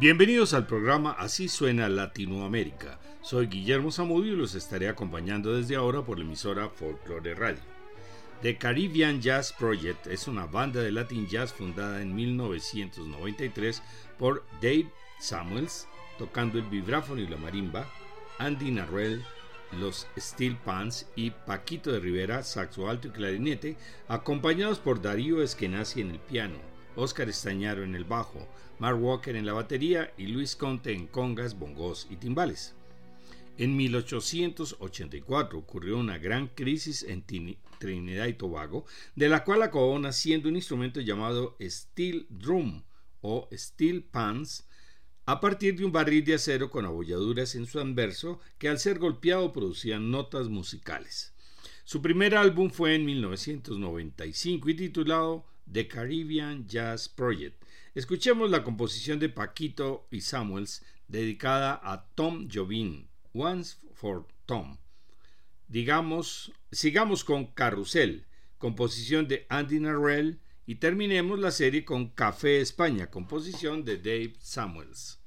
Bienvenidos al programa Así suena Latinoamérica. Soy Guillermo Zamudio y los estaré acompañando desde ahora por la emisora Folklore Radio. The Caribbean Jazz Project es una banda de Latin Jazz fundada en 1993 por Dave Samuels, tocando el vibráfono y la marimba, Andy Narrell, los Steel Pans y Paquito de Rivera, saxo alto y clarinete, acompañados por Darío Eskenazi en el piano, Oscar Estañaro en el bajo, Mark Walker en la batería y Luis Conte en congas, bongos y timbales. En 1884 ocurrió una gran crisis en Trinidad y Tobago, de la cual acabó naciendo un instrumento llamado steel drum o steel pans, a partir de un barril de acero con abolladuras en su anverso que al ser golpeado producían notas musicales. Su primer álbum fue en 1995 y titulado The Caribbean Jazz Project, Escuchemos la composición de Paquito y Samuels dedicada a Tom Jobin, Once for Tom. Digamos, sigamos con Carrusel, composición de Andy Narrell, y terminemos la serie con Café España, composición de Dave Samuels.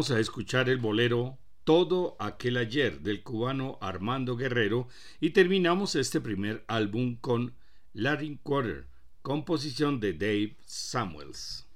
Vamos a escuchar el bolero Todo aquel ayer del cubano Armando Guerrero y terminamos este primer álbum con Larry Quarter, composición de Dave Samuels.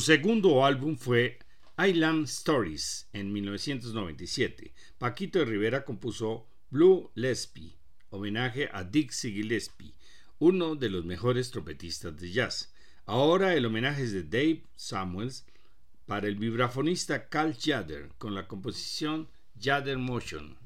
Su segundo álbum fue Island Stories en 1997. Paquito de Rivera compuso Blue Lespi, homenaje a Dixie Gillespie, uno de los mejores trompetistas de jazz. Ahora el homenaje es de Dave Samuels para el vibrafonista Carl Jader con la composición Jader Motion.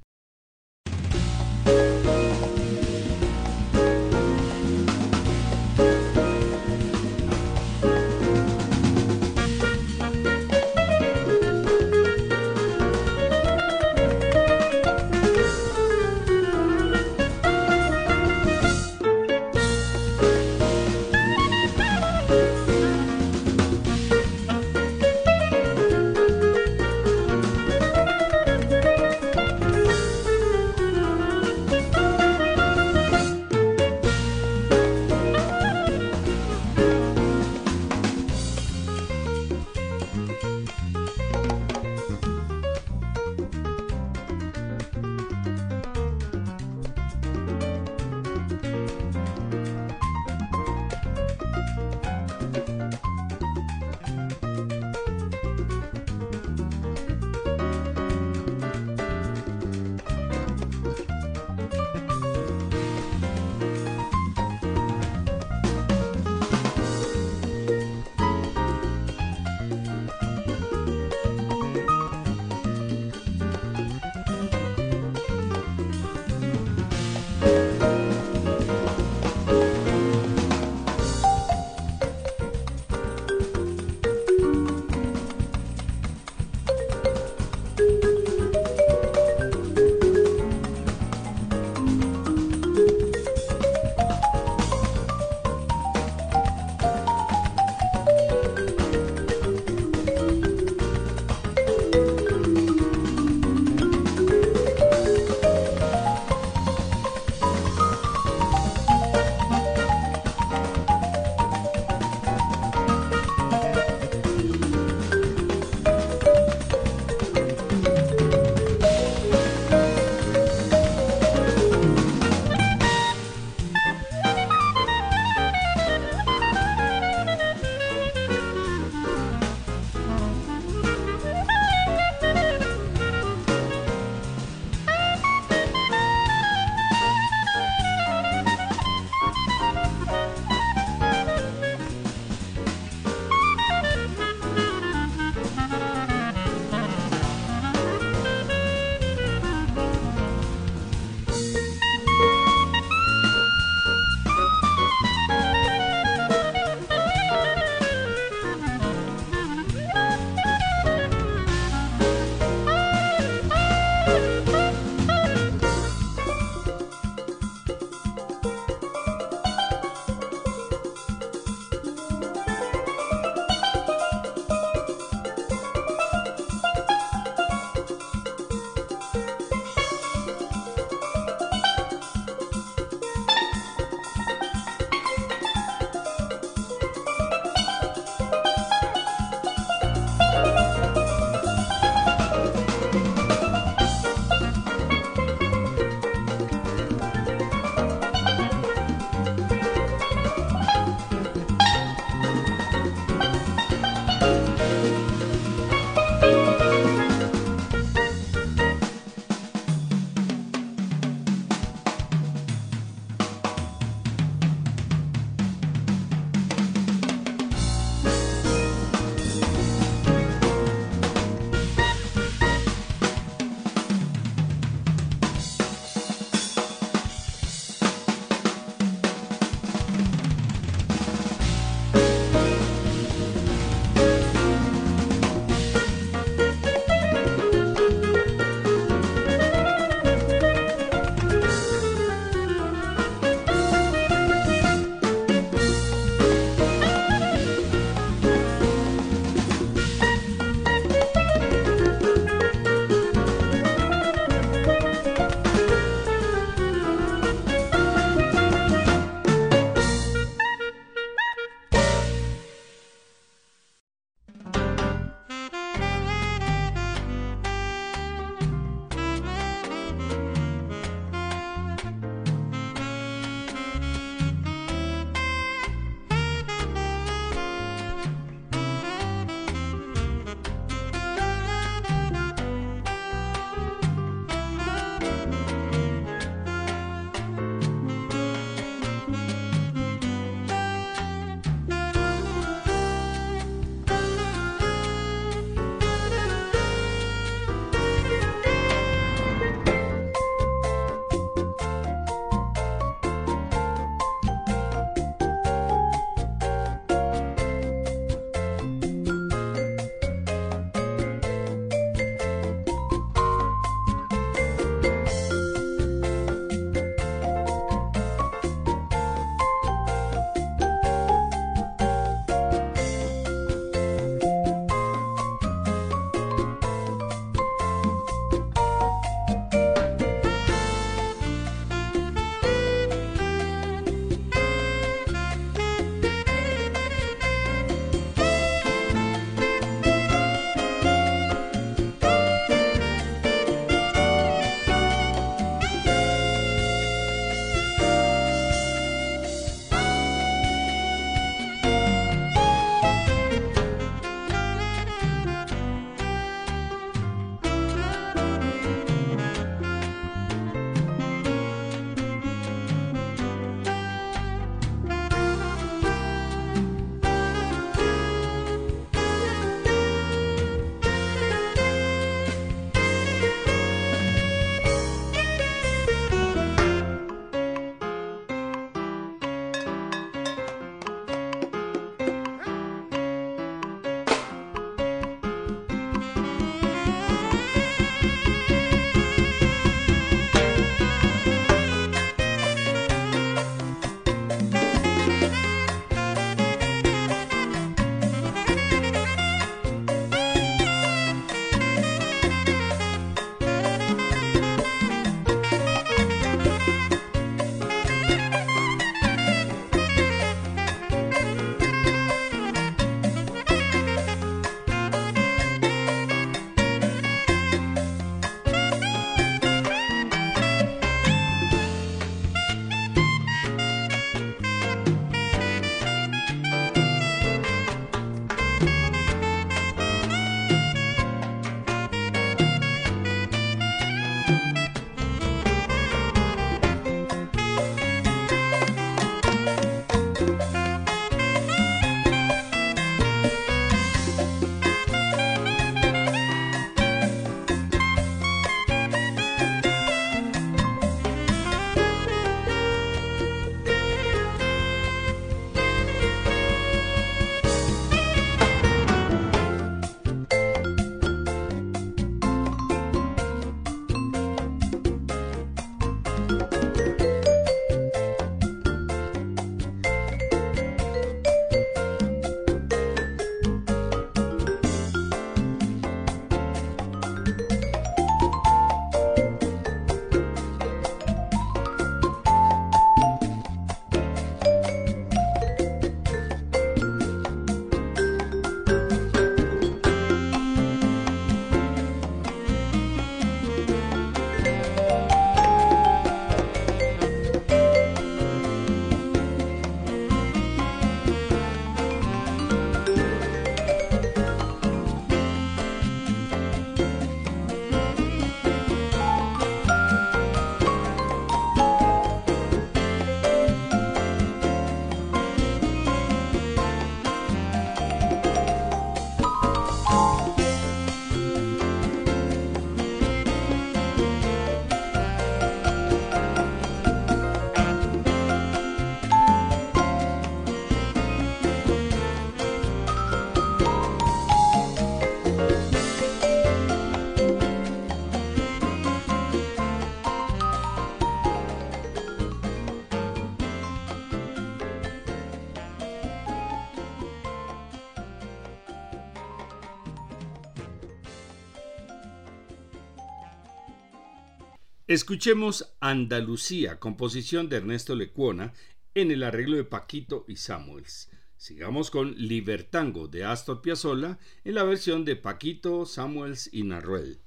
Escuchemos Andalucía, composición de Ernesto Lecuona, en el arreglo de Paquito y Samuels. Sigamos con Libertango de Astor Piazzolla en la versión de Paquito, Samuels y Narruel.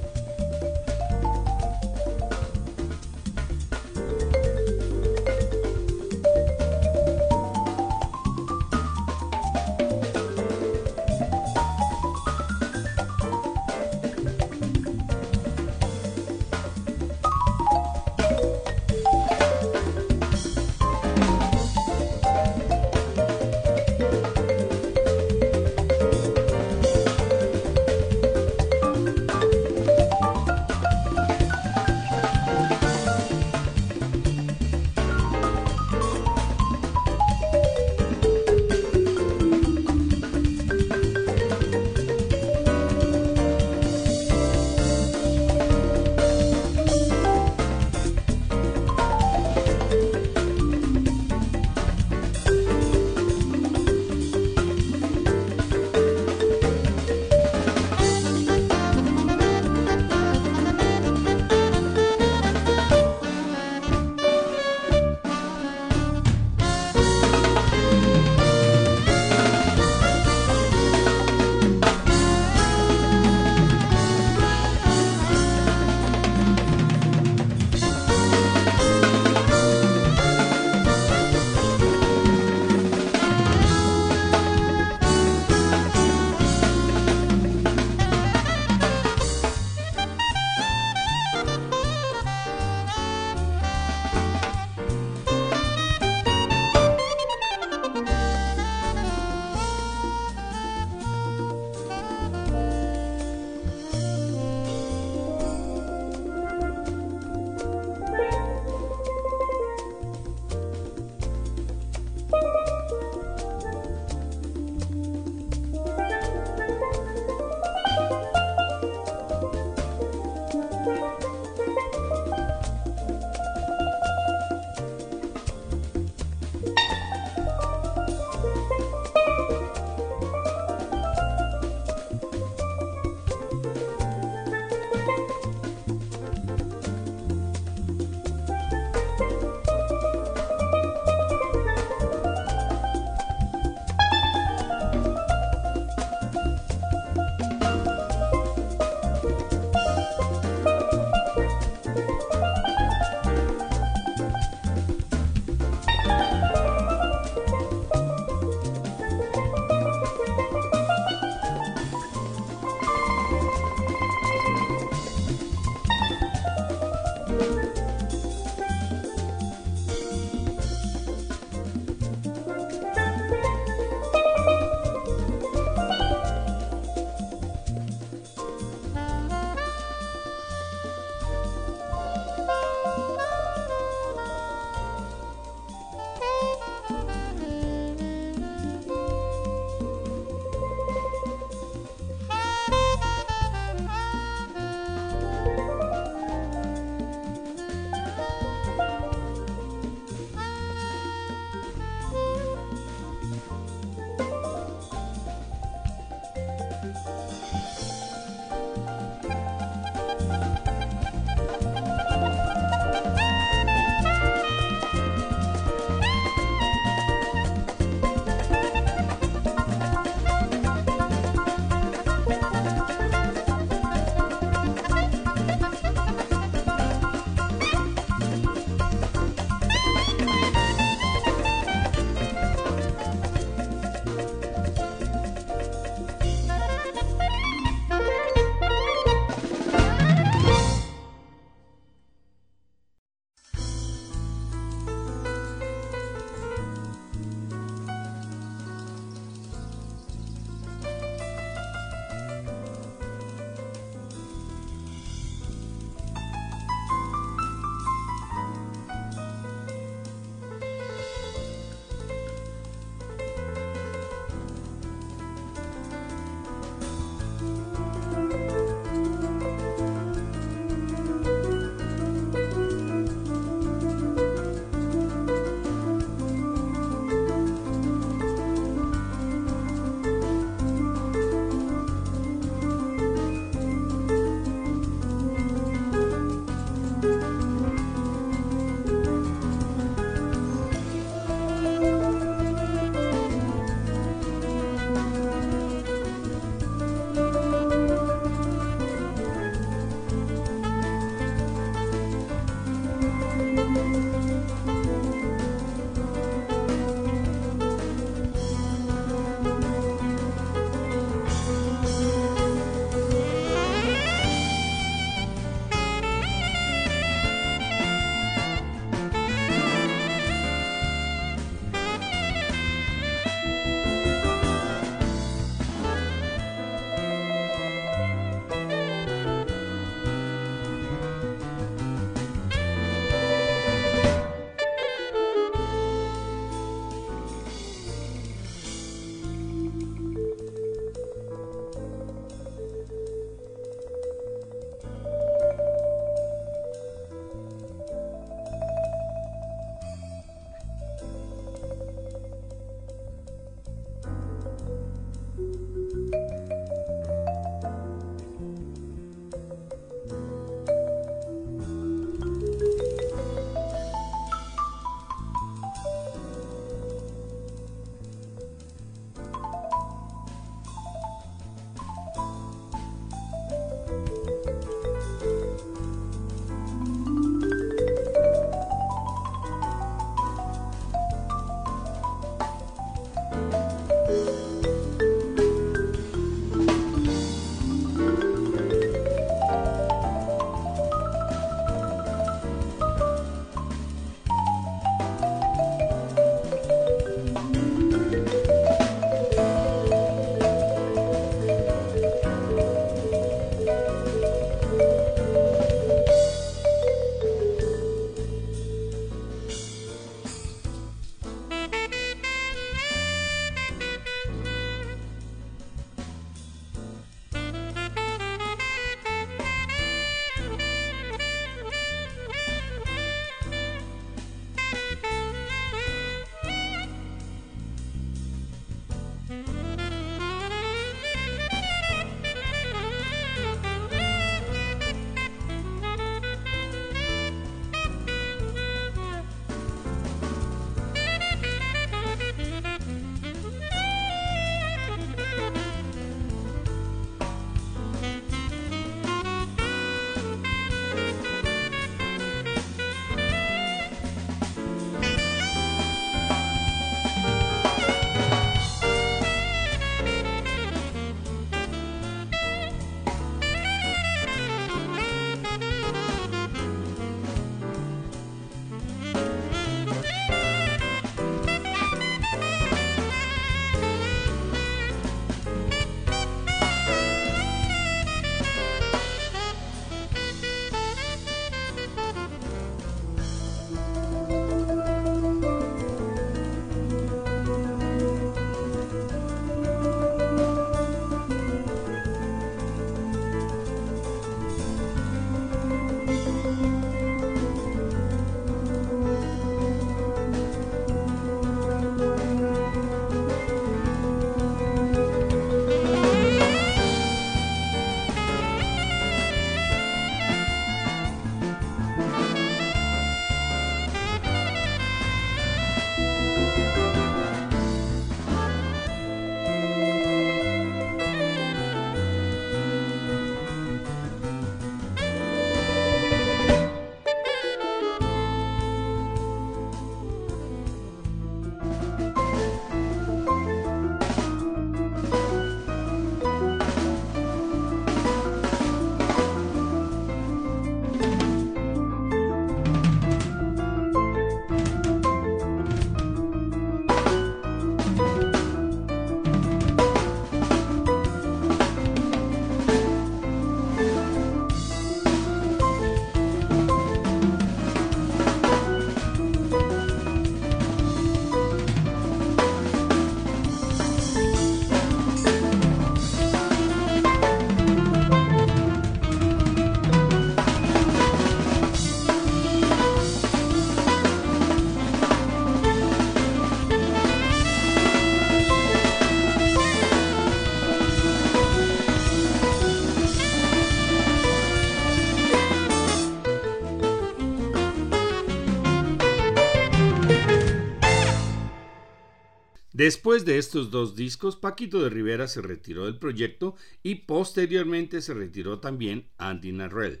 Después de estos dos discos, Paquito de Rivera se retiró del proyecto y posteriormente se retiró también Andy Narrell.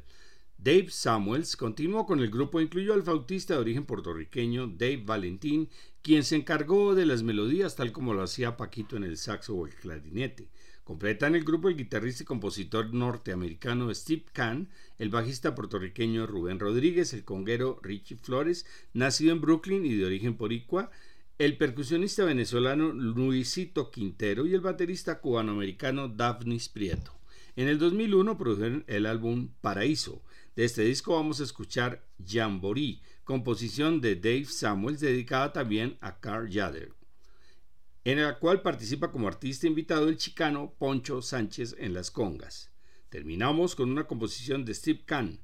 Dave Samuels continuó con el grupo e incluyó al flautista de origen puertorriqueño Dave Valentín, quien se encargó de las melodías tal como lo hacía Paquito en el saxo o el clarinete. Completan el grupo el guitarrista y compositor norteamericano Steve Kahn, el bajista puertorriqueño Rubén Rodríguez, el conguero Richie Flores, nacido en Brooklyn y de origen poricua, el percusionista venezolano Luisito Quintero y el baterista cubanoamericano Daphnis Prieto. En el 2001 produjeron el álbum Paraíso. De este disco vamos a escuchar Jamboree, composición de Dave Samuels dedicada también a Carl Jader en la cual participa como artista invitado el chicano Poncho Sánchez en las congas. Terminamos con una composición de Steve Kahn,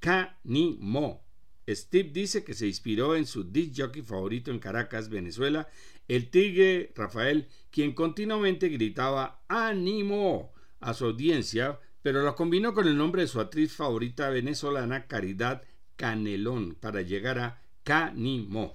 Ka Ni Mo. Steve dice que se inspiró en su disc jockey favorito en Caracas, Venezuela, el tigre Rafael, quien continuamente gritaba ¡Ánimo! a su audiencia, pero lo combinó con el nombre de su actriz favorita venezolana, Caridad Canelón, para llegar a Mo.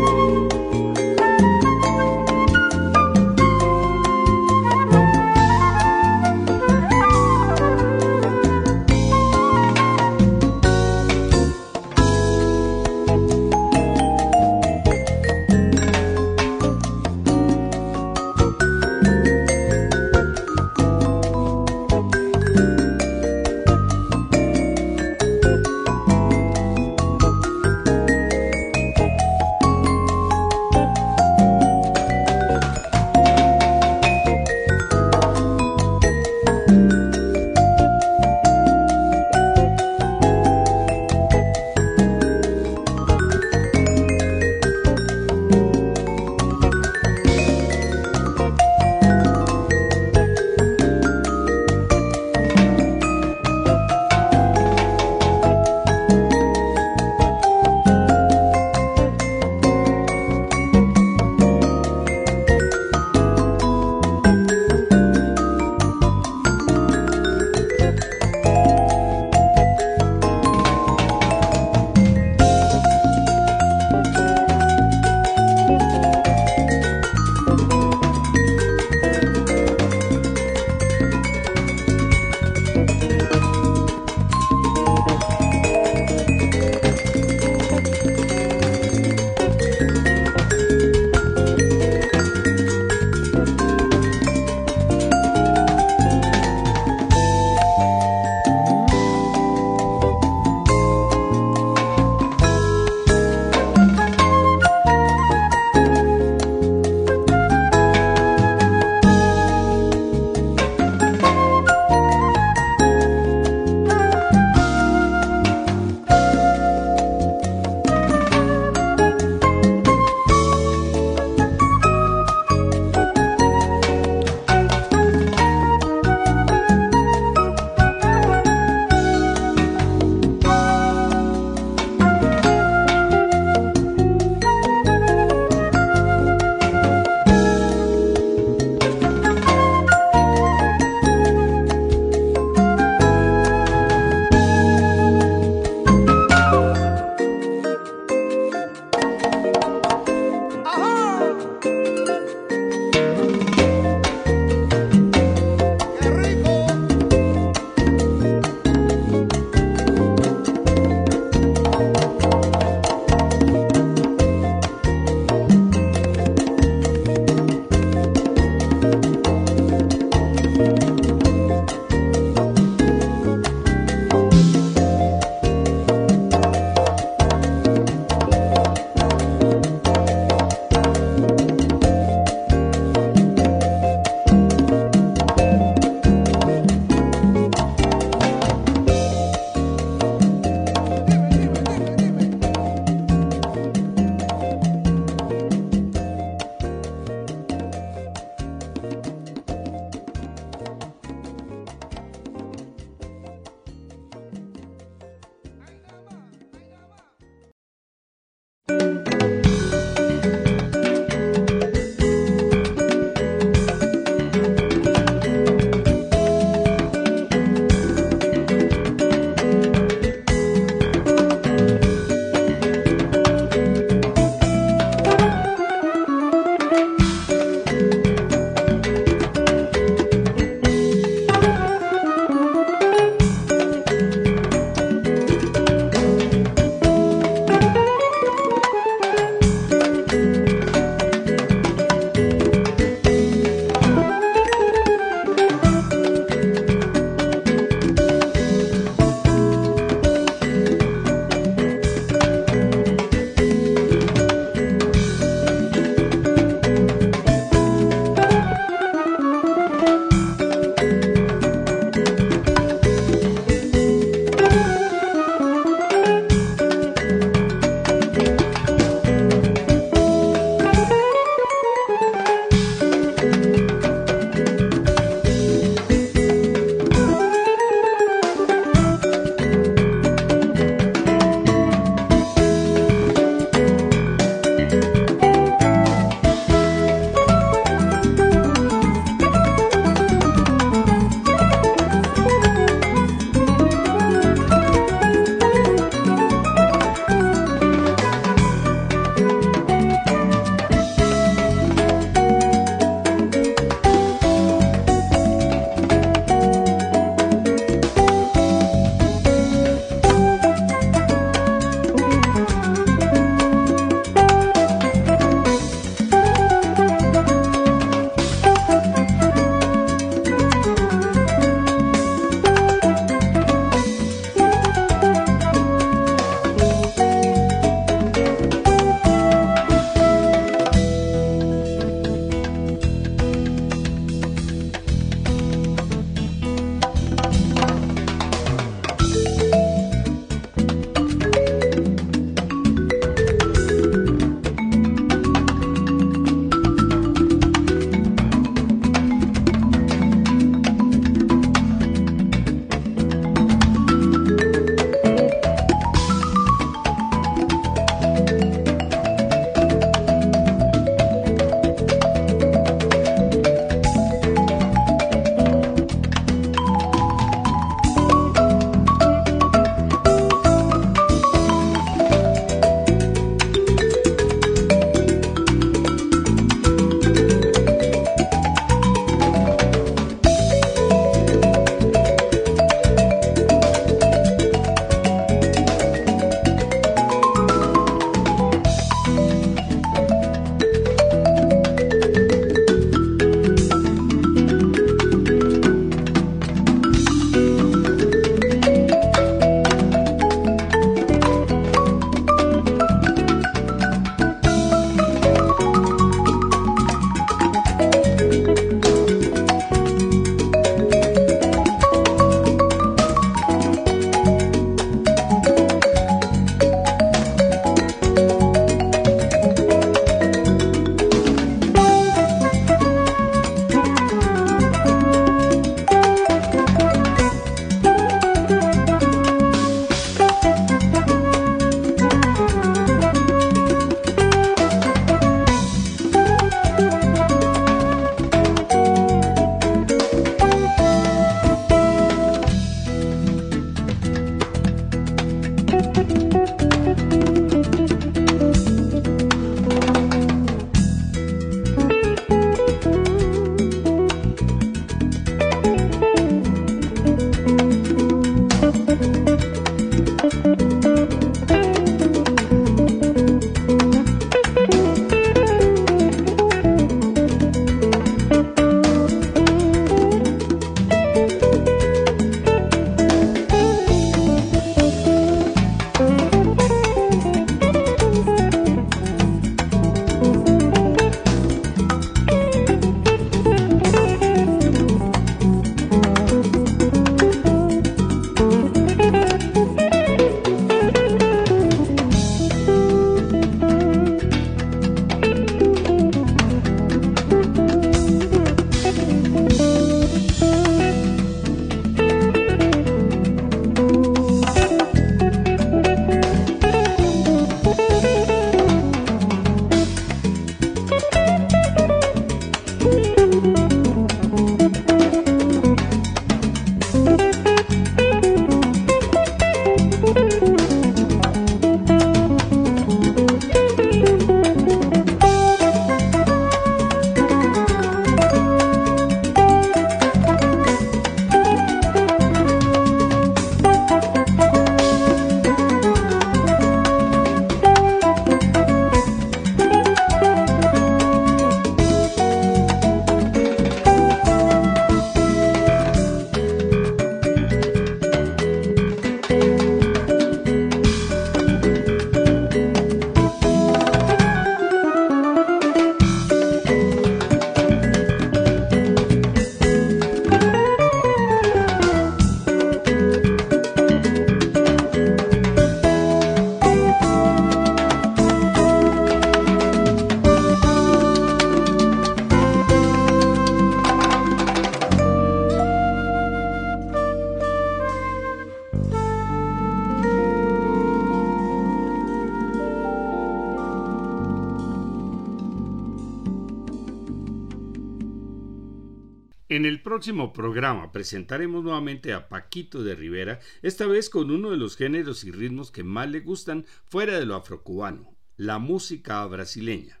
Próximo programa presentaremos nuevamente a Paquito de Rivera, esta vez con uno de los géneros y ritmos que más le gustan fuera de lo afrocubano, la música brasileña.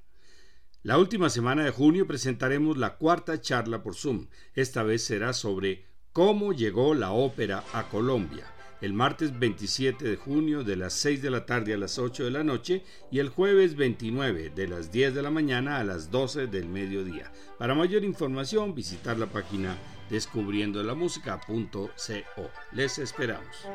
La última semana de junio presentaremos la cuarta charla por Zoom. Esta vez será sobre cómo llegó la ópera a Colombia el martes 27 de junio de las 6 de la tarde a las 8 de la noche y el jueves 29 de las 10 de la mañana a las 12 del mediodía. Para mayor información visitar la página descubriendolamusica.co. Les esperamos.